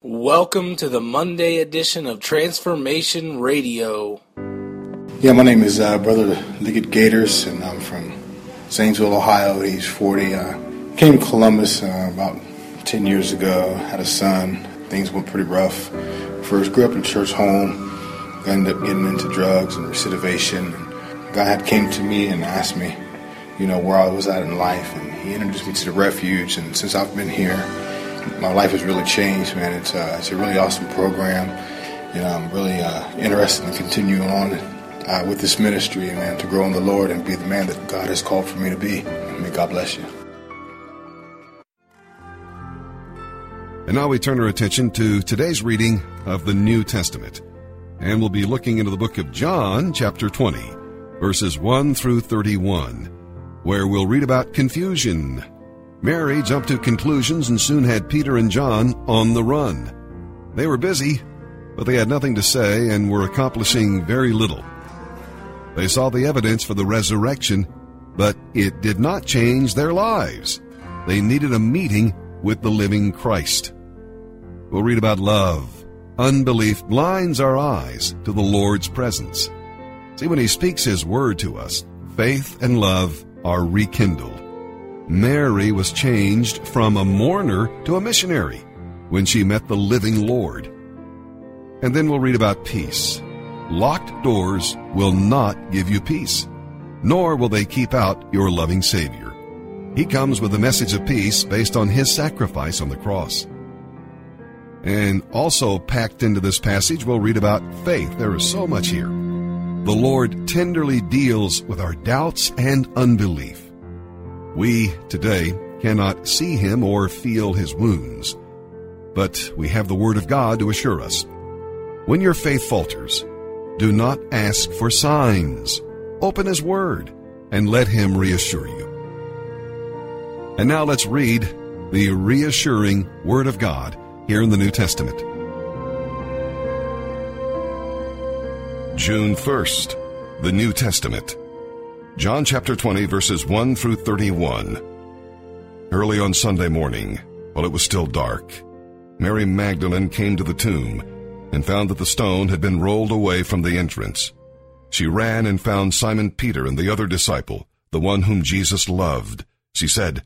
Welcome to the Monday edition of Transformation Radio. Yeah, my name is uh, Brother Liggett Gators, and I'm from Zanesville, Ohio, age 40. Uh, came to Columbus uh, about 10 years ago, had a son. Things went pretty rough. First, grew up in a church home, ended up getting into drugs and recidivation. God had came to me and asked me, you know, where I was at in life, and He introduced me to the refuge. And since I've been here, my life has really changed, man. It's uh, it's a really awesome program, and I'm really uh, interested in continuing on uh, with this ministry, man, to grow in the Lord and be the man that God has called for me to be. May God bless you. And now we turn our attention to today's reading of the New Testament. And we'll be looking into the book of John, chapter 20, verses 1 through 31, where we'll read about confusion. Mary jumped to conclusions and soon had Peter and John on the run. They were busy, but they had nothing to say and were accomplishing very little. They saw the evidence for the resurrection, but it did not change their lives. They needed a meeting with the living Christ. We'll read about love. Unbelief blinds our eyes to the Lord's presence. See, when He speaks His word to us, faith and love are rekindled. Mary was changed from a mourner to a missionary when she met the living Lord. And then we'll read about peace. Locked doors will not give you peace, nor will they keep out your loving Savior. He comes with a message of peace based on His sacrifice on the cross. And also packed into this passage, we'll read about faith. There is so much here. The Lord tenderly deals with our doubts and unbelief. We today cannot see him or feel his wounds, but we have the Word of God to assure us. When your faith falters, do not ask for signs. Open his Word and let him reassure you. And now let's read the reassuring Word of God here in the New Testament. June 1st, the New Testament. John chapter 20, verses 1 through 31. Early on Sunday morning, while it was still dark, Mary Magdalene came to the tomb and found that the stone had been rolled away from the entrance. She ran and found Simon Peter and the other disciple, the one whom Jesus loved. She said,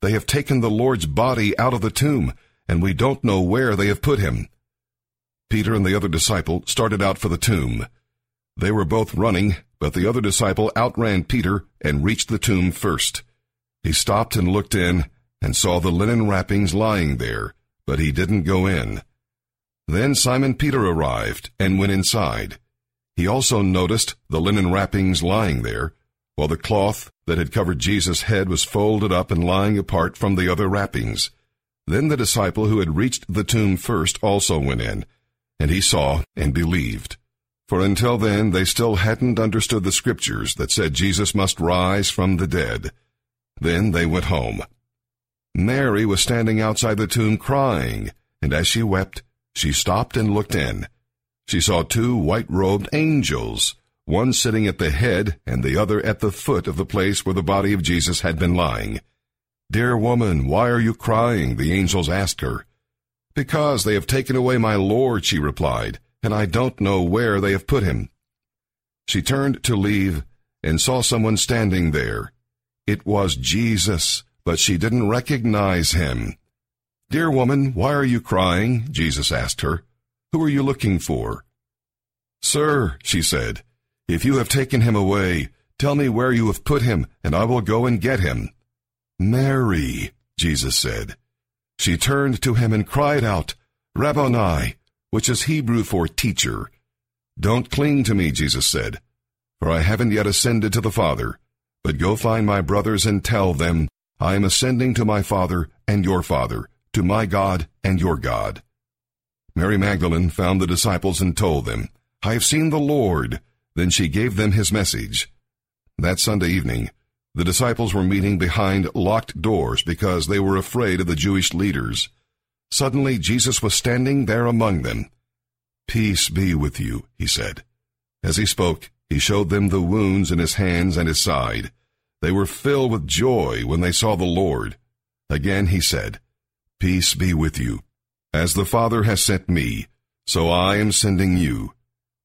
They have taken the Lord's body out of the tomb, and we don't know where they have put him. Peter and the other disciple started out for the tomb. They were both running, but the other disciple outran Peter and reached the tomb first. He stopped and looked in and saw the linen wrappings lying there, but he didn't go in. Then Simon Peter arrived and went inside. He also noticed the linen wrappings lying there, while the cloth that had covered Jesus' head was folded up and lying apart from the other wrappings. Then the disciple who had reached the tomb first also went in, and he saw and believed. For until then they still hadn't understood the scriptures that said Jesus must rise from the dead. Then they went home. Mary was standing outside the tomb crying, and as she wept, she stopped and looked in. She saw two white-robed angels, one sitting at the head and the other at the foot of the place where the body of Jesus had been lying. Dear woman, why are you crying? the angels asked her. Because they have taken away my Lord, she replied and I don't know where they have put him. She turned to leave and saw someone standing there. It was Jesus, but she didn't recognize him. Dear woman, why are you crying? Jesus asked her. Who are you looking for? Sir, she said, if you have taken him away, tell me where you have put him, and I will go and get him. Mary, Jesus said. She turned to him and cried out, Rabboni, which is Hebrew for teacher. Don't cling to me, Jesus said, for I haven't yet ascended to the Father. But go find my brothers and tell them, I am ascending to my Father and your Father, to my God and your God. Mary Magdalene found the disciples and told them, I have seen the Lord. Then she gave them his message. That Sunday evening, the disciples were meeting behind locked doors because they were afraid of the Jewish leaders. Suddenly Jesus was standing there among them. Peace be with you, he said. As he spoke, he showed them the wounds in his hands and his side. They were filled with joy when they saw the Lord. Again he said, Peace be with you. As the Father has sent me, so I am sending you.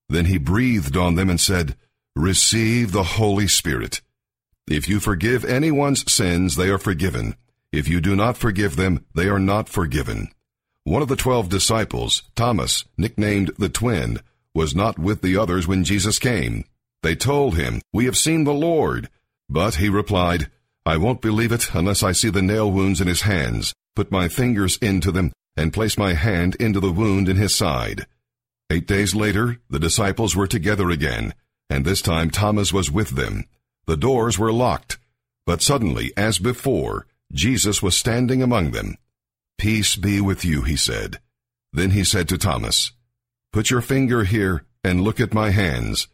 Then he breathed on them and said, Receive the Holy Spirit. If you forgive anyone's sins, they are forgiven. If you do not forgive them, they are not forgiven. One of the twelve disciples, Thomas, nicknamed the twin, was not with the others when Jesus came. They told him, We have seen the Lord. But he replied, I won't believe it unless I see the nail wounds in his hands, put my fingers into them, and place my hand into the wound in his side. Eight days later, the disciples were together again, and this time Thomas was with them. The doors were locked, but suddenly, as before, Jesus was standing among them. Peace be with you, he said. Then he said to Thomas, Put your finger here and look at my hands.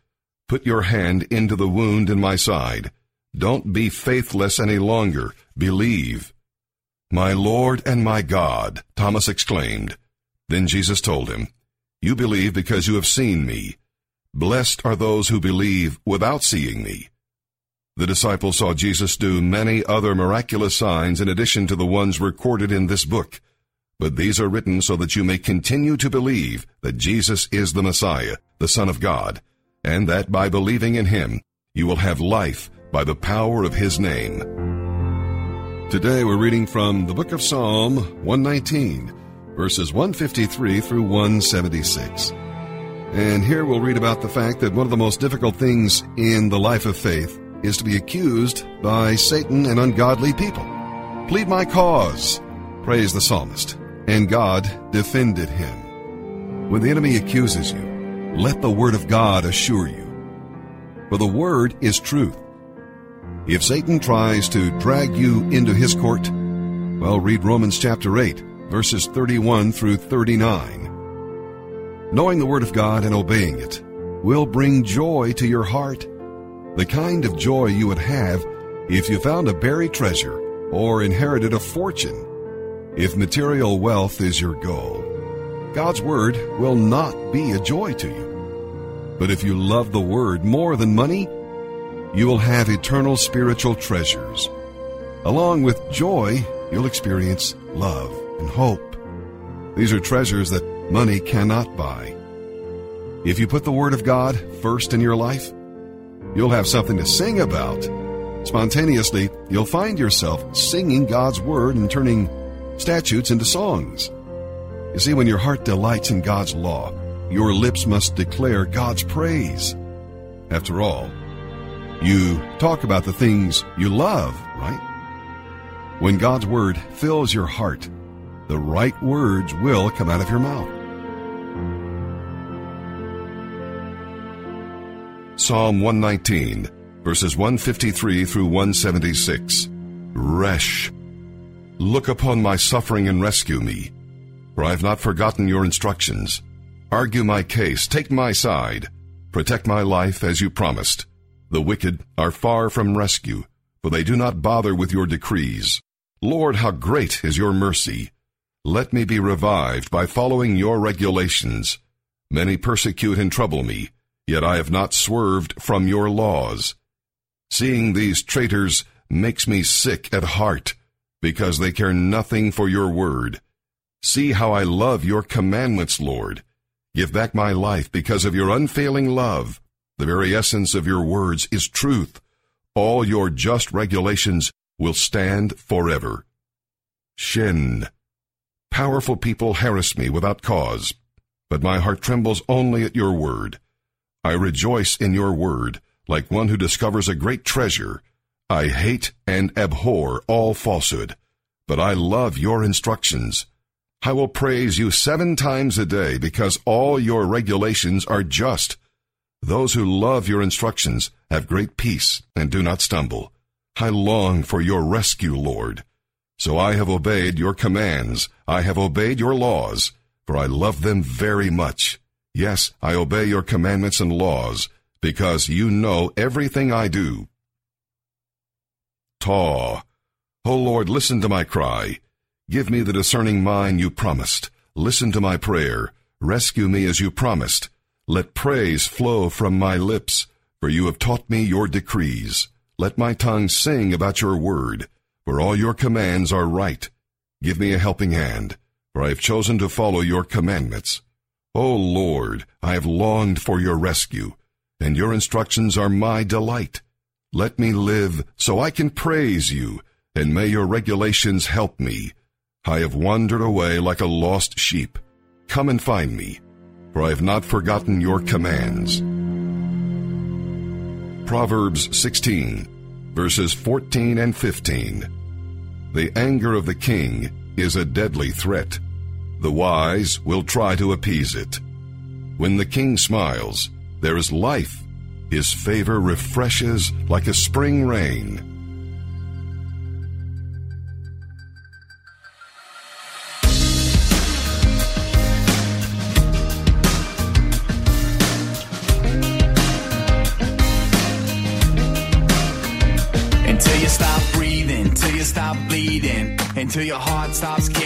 Put your hand into the wound in my side. Don't be faithless any longer. Believe. My Lord and my God, Thomas exclaimed. Then Jesus told him, You believe because you have seen me. Blessed are those who believe without seeing me. The disciples saw Jesus do many other miraculous signs in addition to the ones recorded in this book. But these are written so that you may continue to believe that Jesus is the Messiah, the Son of God, and that by believing in him, you will have life by the power of his name. Today we're reading from the book of Psalm 119, verses 153 through 176. And here we'll read about the fact that one of the most difficult things in the life of faith is to be accused by Satan and ungodly people. Plead my cause, prays the psalmist, and God defended him. When the enemy accuses you, let the word of God assure you. For the word is truth. If Satan tries to drag you into his court, well, read Romans chapter 8, verses 31 through 39. Knowing the Word of God and obeying it will bring joy to your heart, the kind of joy you would have if you found a buried treasure or inherited a fortune. If material wealth is your goal, God's Word will not be a joy to you. But if you love the Word more than money, you will have eternal spiritual treasures. Along with joy, you'll experience love and hope. These are treasures that money cannot buy. If you put the Word of God first in your life, you'll have something to sing about. Spontaneously, you'll find yourself singing God's Word and turning statutes into songs. You see, when your heart delights in God's law, your lips must declare God's praise. After all, you talk about the things you love, right? When God's Word fills your heart, the right words will come out of your mouth. Psalm 119, verses 153 through 176. Resh. Look upon my suffering and rescue me, for I have not forgotten your instructions. Argue my case, take my side, protect my life as you promised. The wicked are far from rescue, for they do not bother with your decrees. Lord, how great is your mercy! Let me be revived by following your regulations. Many persecute and trouble me, yet I have not swerved from your laws. Seeing these traitors makes me sick at heart, because they care nothing for your word. See how I love your commandments, Lord. Give back my life because of your unfailing love. The very essence of your words is truth. All your just regulations will stand forever. Shin. Powerful people harass me without cause, but my heart trembles only at your word. I rejoice in your word, like one who discovers a great treasure. I hate and abhor all falsehood, but I love your instructions. I will praise you seven times a day because all your regulations are just. Those who love your instructions have great peace and do not stumble. I long for your rescue, Lord. So I have obeyed your commands. I have obeyed your laws, for I love them very much. Yes, I obey your commandments and laws, because you know everything I do. Taw. O Lord, listen to my cry. Give me the discerning mind you promised. Listen to my prayer. Rescue me as you promised. Let praise flow from my lips, for you have taught me your decrees. Let my tongue sing about your word, for all your commands are right. Give me a helping hand, for I have chosen to follow your commandments. O Lord, I have longed for your rescue, and your instructions are my delight. Let me live so I can praise you, and may your regulations help me. I have wandered away like a lost sheep. Come and find me, for I have not forgotten your commands. Proverbs 16, verses 14 and 15. The anger of the king is a deadly threat. The wise will try to appease it. When the king smiles, there is life. His favor refreshes like a spring rain. Until you stop breathing, till you stop bleeding, until your heart stops. When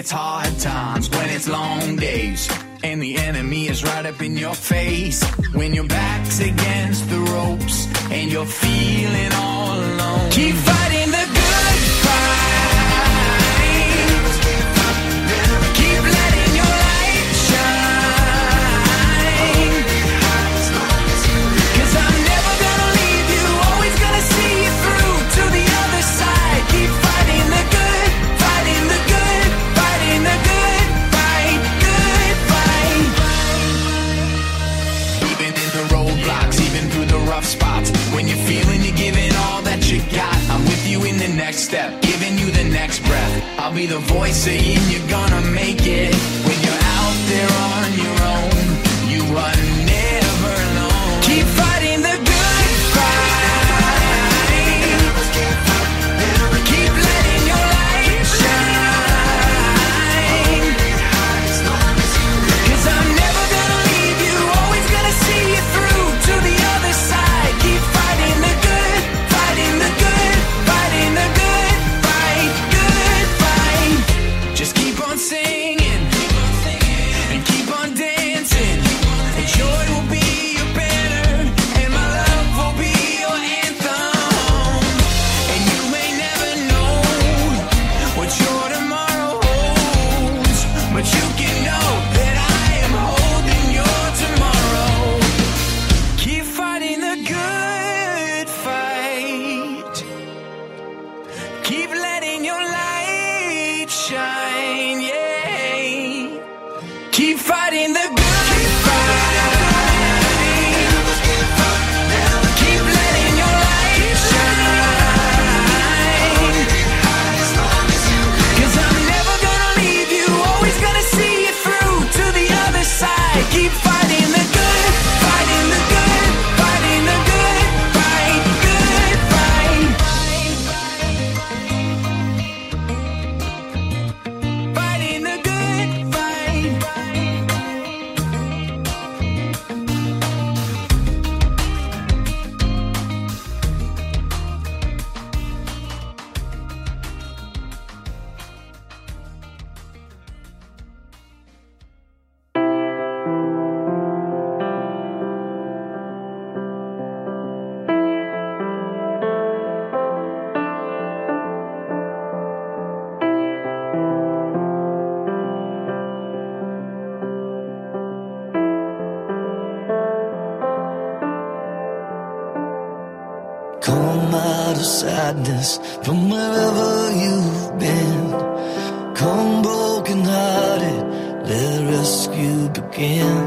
it's hard times, when it's long days, and the enemy is right up in your face. When your back's against the ropes, and you're feeling all alone. The voice saying you're gonna sadness from wherever you've been. Come broken hearted, let rescue begin.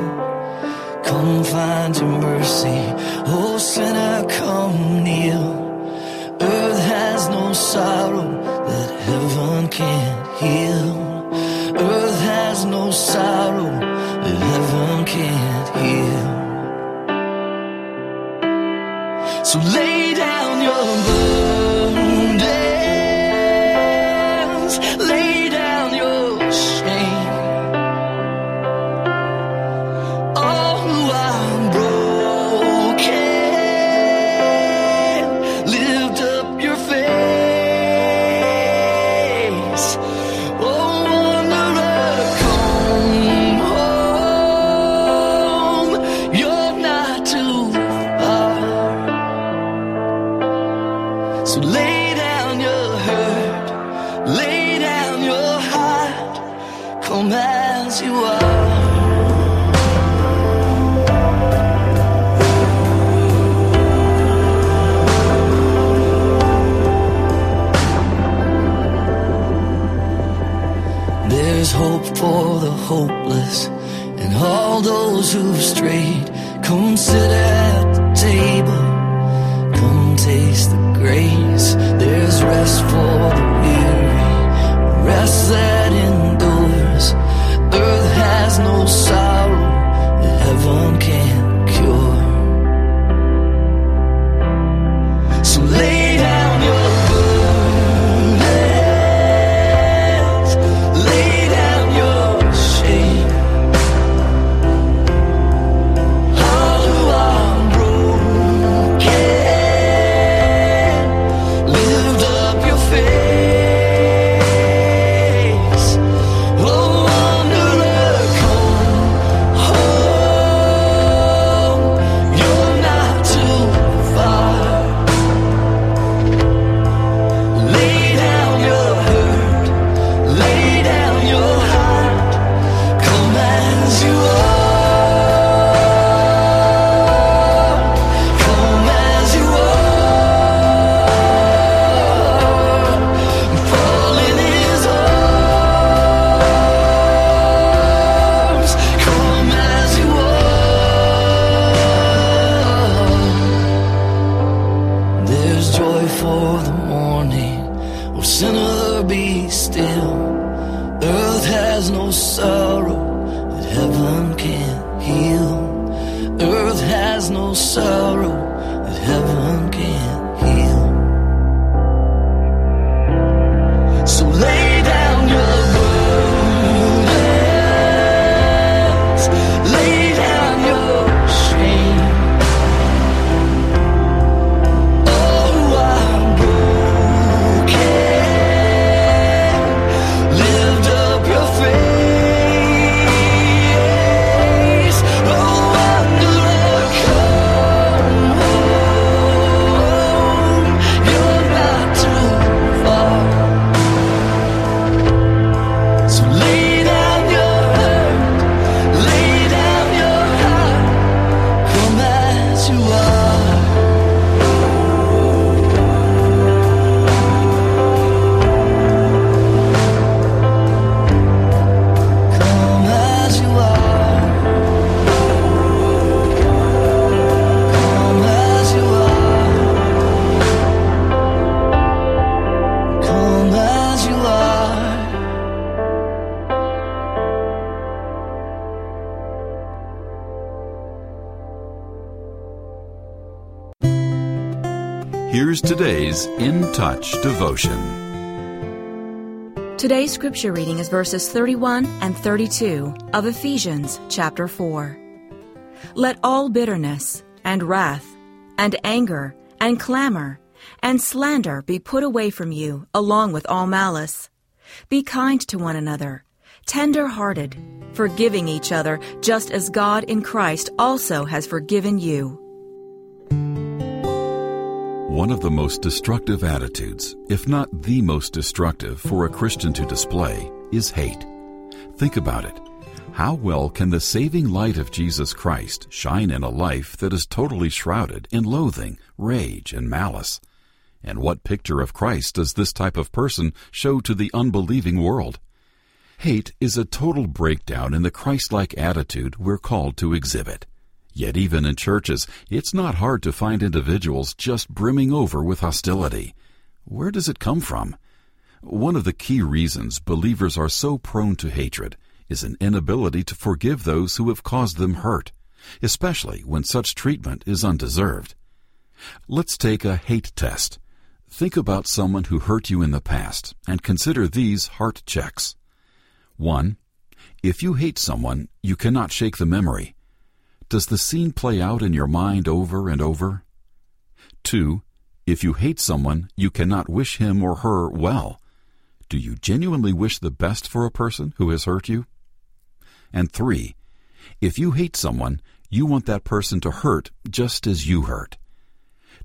Come find your mercy, oh sinner, come kneel. Earth has no sorrow that heaven can't heal. Earth has no sorrow In Touch devotion. Today's scripture reading is verses 31 and 32 of Ephesians chapter 4. Let all bitterness and wrath and anger and clamor and slander be put away from you along with all malice. Be kind to one another, tender hearted, forgiving each other just as God in Christ also has forgiven you. One of the most destructive attitudes, if not the most destructive for a Christian to display, is hate. Think about it. How well can the saving light of Jesus Christ shine in a life that is totally shrouded in loathing, rage, and malice? And what picture of Christ does this type of person show to the unbelieving world? Hate is a total breakdown in the Christ-like attitude we're called to exhibit. Yet even in churches, it's not hard to find individuals just brimming over with hostility. Where does it come from? One of the key reasons believers are so prone to hatred is an inability to forgive those who have caused them hurt, especially when such treatment is undeserved. Let's take a hate test. Think about someone who hurt you in the past and consider these heart checks. 1. If you hate someone, you cannot shake the memory. Does the scene play out in your mind over and over? 2. If you hate someone, you cannot wish him or her well. Do you genuinely wish the best for a person who has hurt you? And 3. If you hate someone, you want that person to hurt just as you hurt.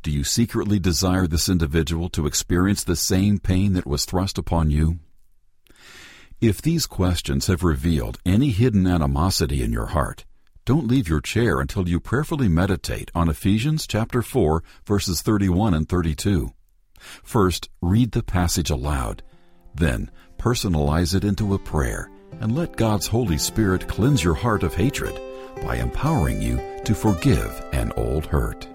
Do you secretly desire this individual to experience the same pain that was thrust upon you? If these questions have revealed any hidden animosity in your heart, don't leave your chair until you prayerfully meditate on Ephesians chapter 4 verses 31 and 32. First, read the passage aloud. Then, personalize it into a prayer and let God's Holy Spirit cleanse your heart of hatred by empowering you to forgive an old hurt.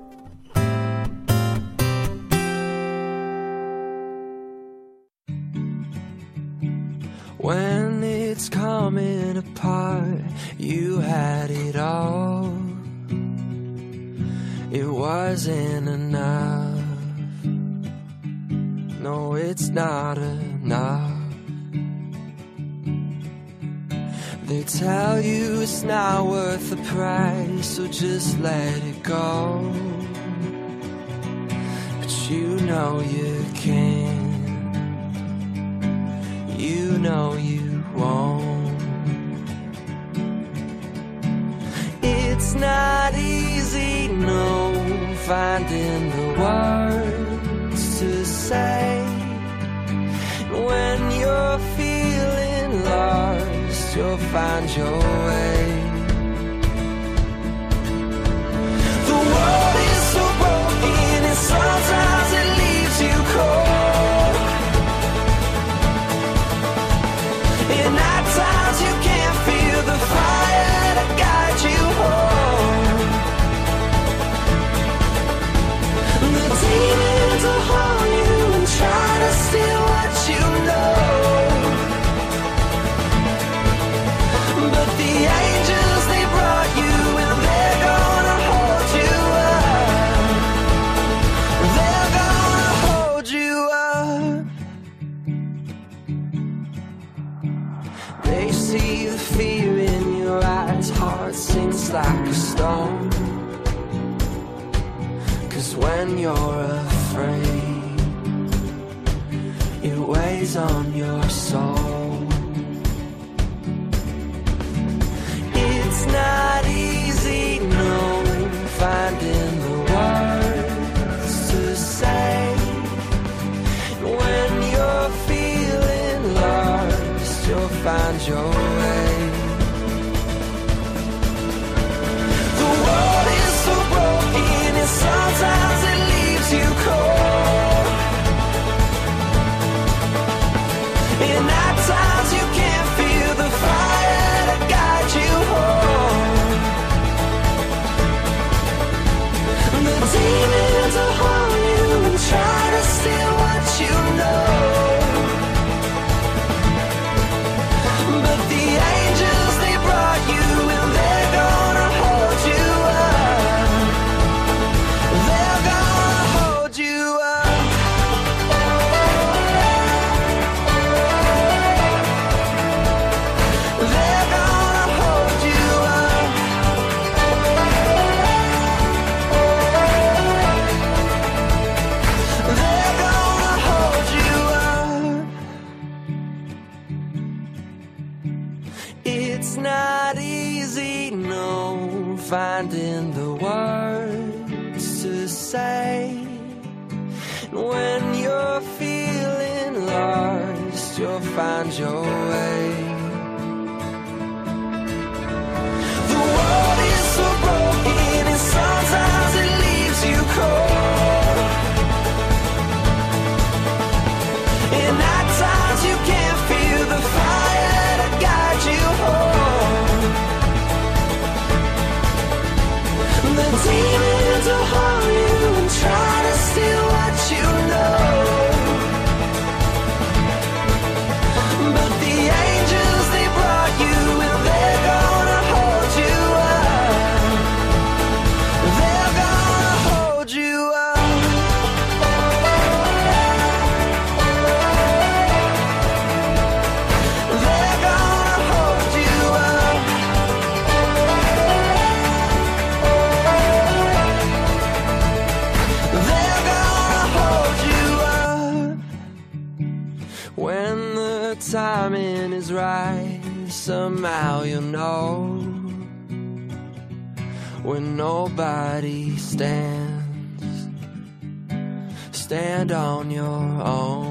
When it's coming apart, you had it all. It wasn't enough. No, it's not enough. They tell you it's not worth the price, so just let it go. But you know you can you know you won't. It's not easy, no, finding the words to say. When you're feeling lost, you'll find your way. The world on your soul. It's not easy, no, finding the words to say. When you're feeling lost, you'll find your way. The world is so broken, and sometimes it nobody stands, stand on your own.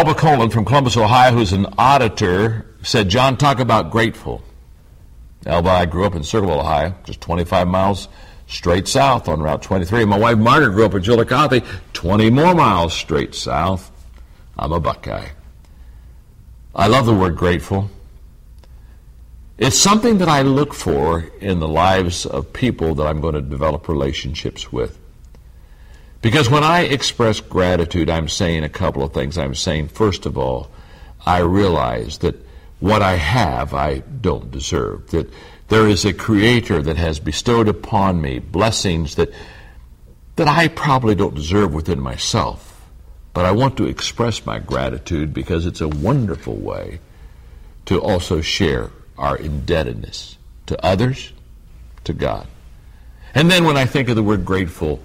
Elba Coleman from Columbus, Ohio, who's an auditor, said, John, talk about grateful. Alba, I grew up in Circleville, Ohio, just 25 miles straight south on Route 23. My wife Margaret grew up in Chillicothe, 20 more miles straight south. I'm a Buckeye. I love the word grateful. It's something that I look for in the lives of people that I'm going to develop relationships with. Because when I express gratitude, I'm saying a couple of things. I'm saying, first of all, I realize that what I have, I don't deserve. That there is a creator that has bestowed upon me blessings that, that I probably don't deserve within myself. But I want to express my gratitude because it's a wonderful way to also share our indebtedness to others, to God. And then when I think of the word grateful,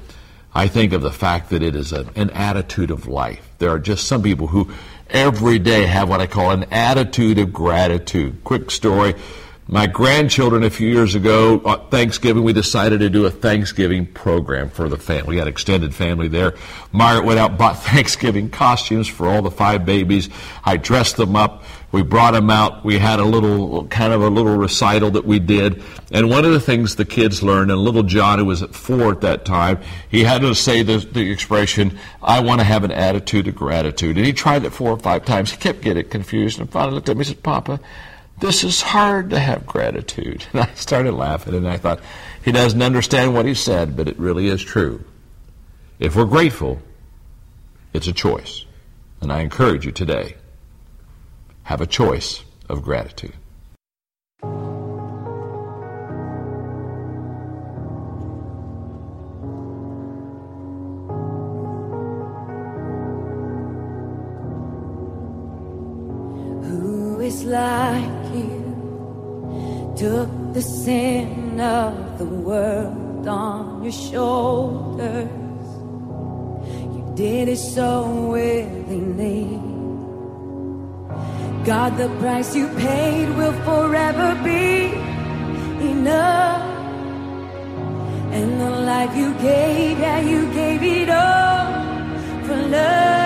I think of the fact that it is a, an attitude of life. There are just some people who every day have what I call an attitude of gratitude. Quick story. My grandchildren, a few years ago, on Thanksgiving, we decided to do a Thanksgiving program for the family. We had extended family there. Margaret went out, bought Thanksgiving costumes for all the five babies. I dressed them up. We brought them out. We had a little, kind of a little recital that we did. And one of the things the kids learned, and little John, who was at four at that time, he had to say the, the expression, I want to have an attitude of gratitude. And he tried it four or five times. He kept getting confused and finally looked at me and said, Papa, this is hard to have gratitude. And I started laughing and I thought, he doesn't understand what he said, but it really is true. If we're grateful, it's a choice. And I encourage you today, have a choice of gratitude. Who is like you? Took the sin of the world on your shoulders. You did it so willingly. God, the price you paid will forever be enough. And the life you gave, yeah, you gave it all for love.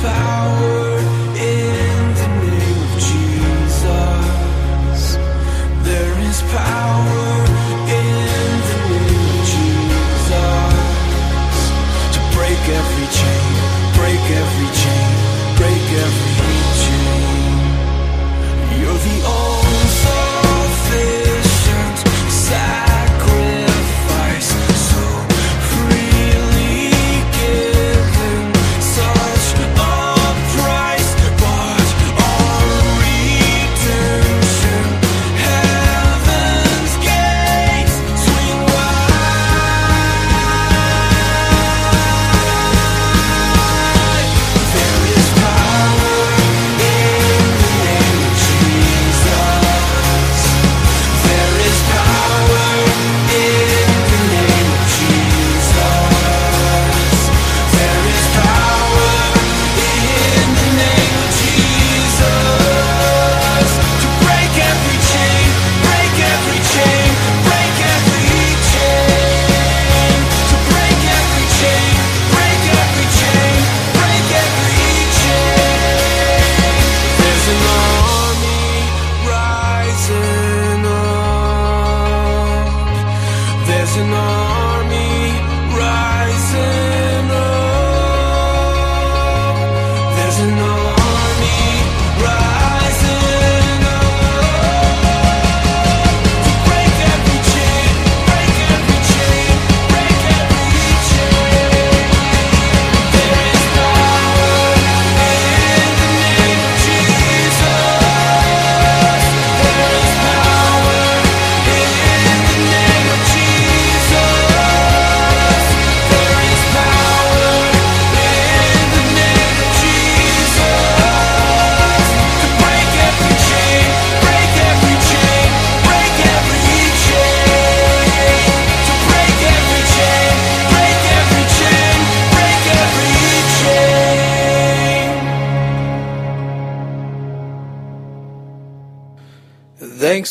power.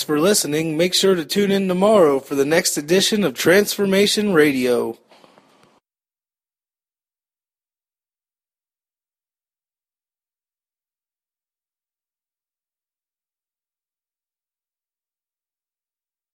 for listening. Make sure to tune in tomorrow for the next edition of Transformation Radio.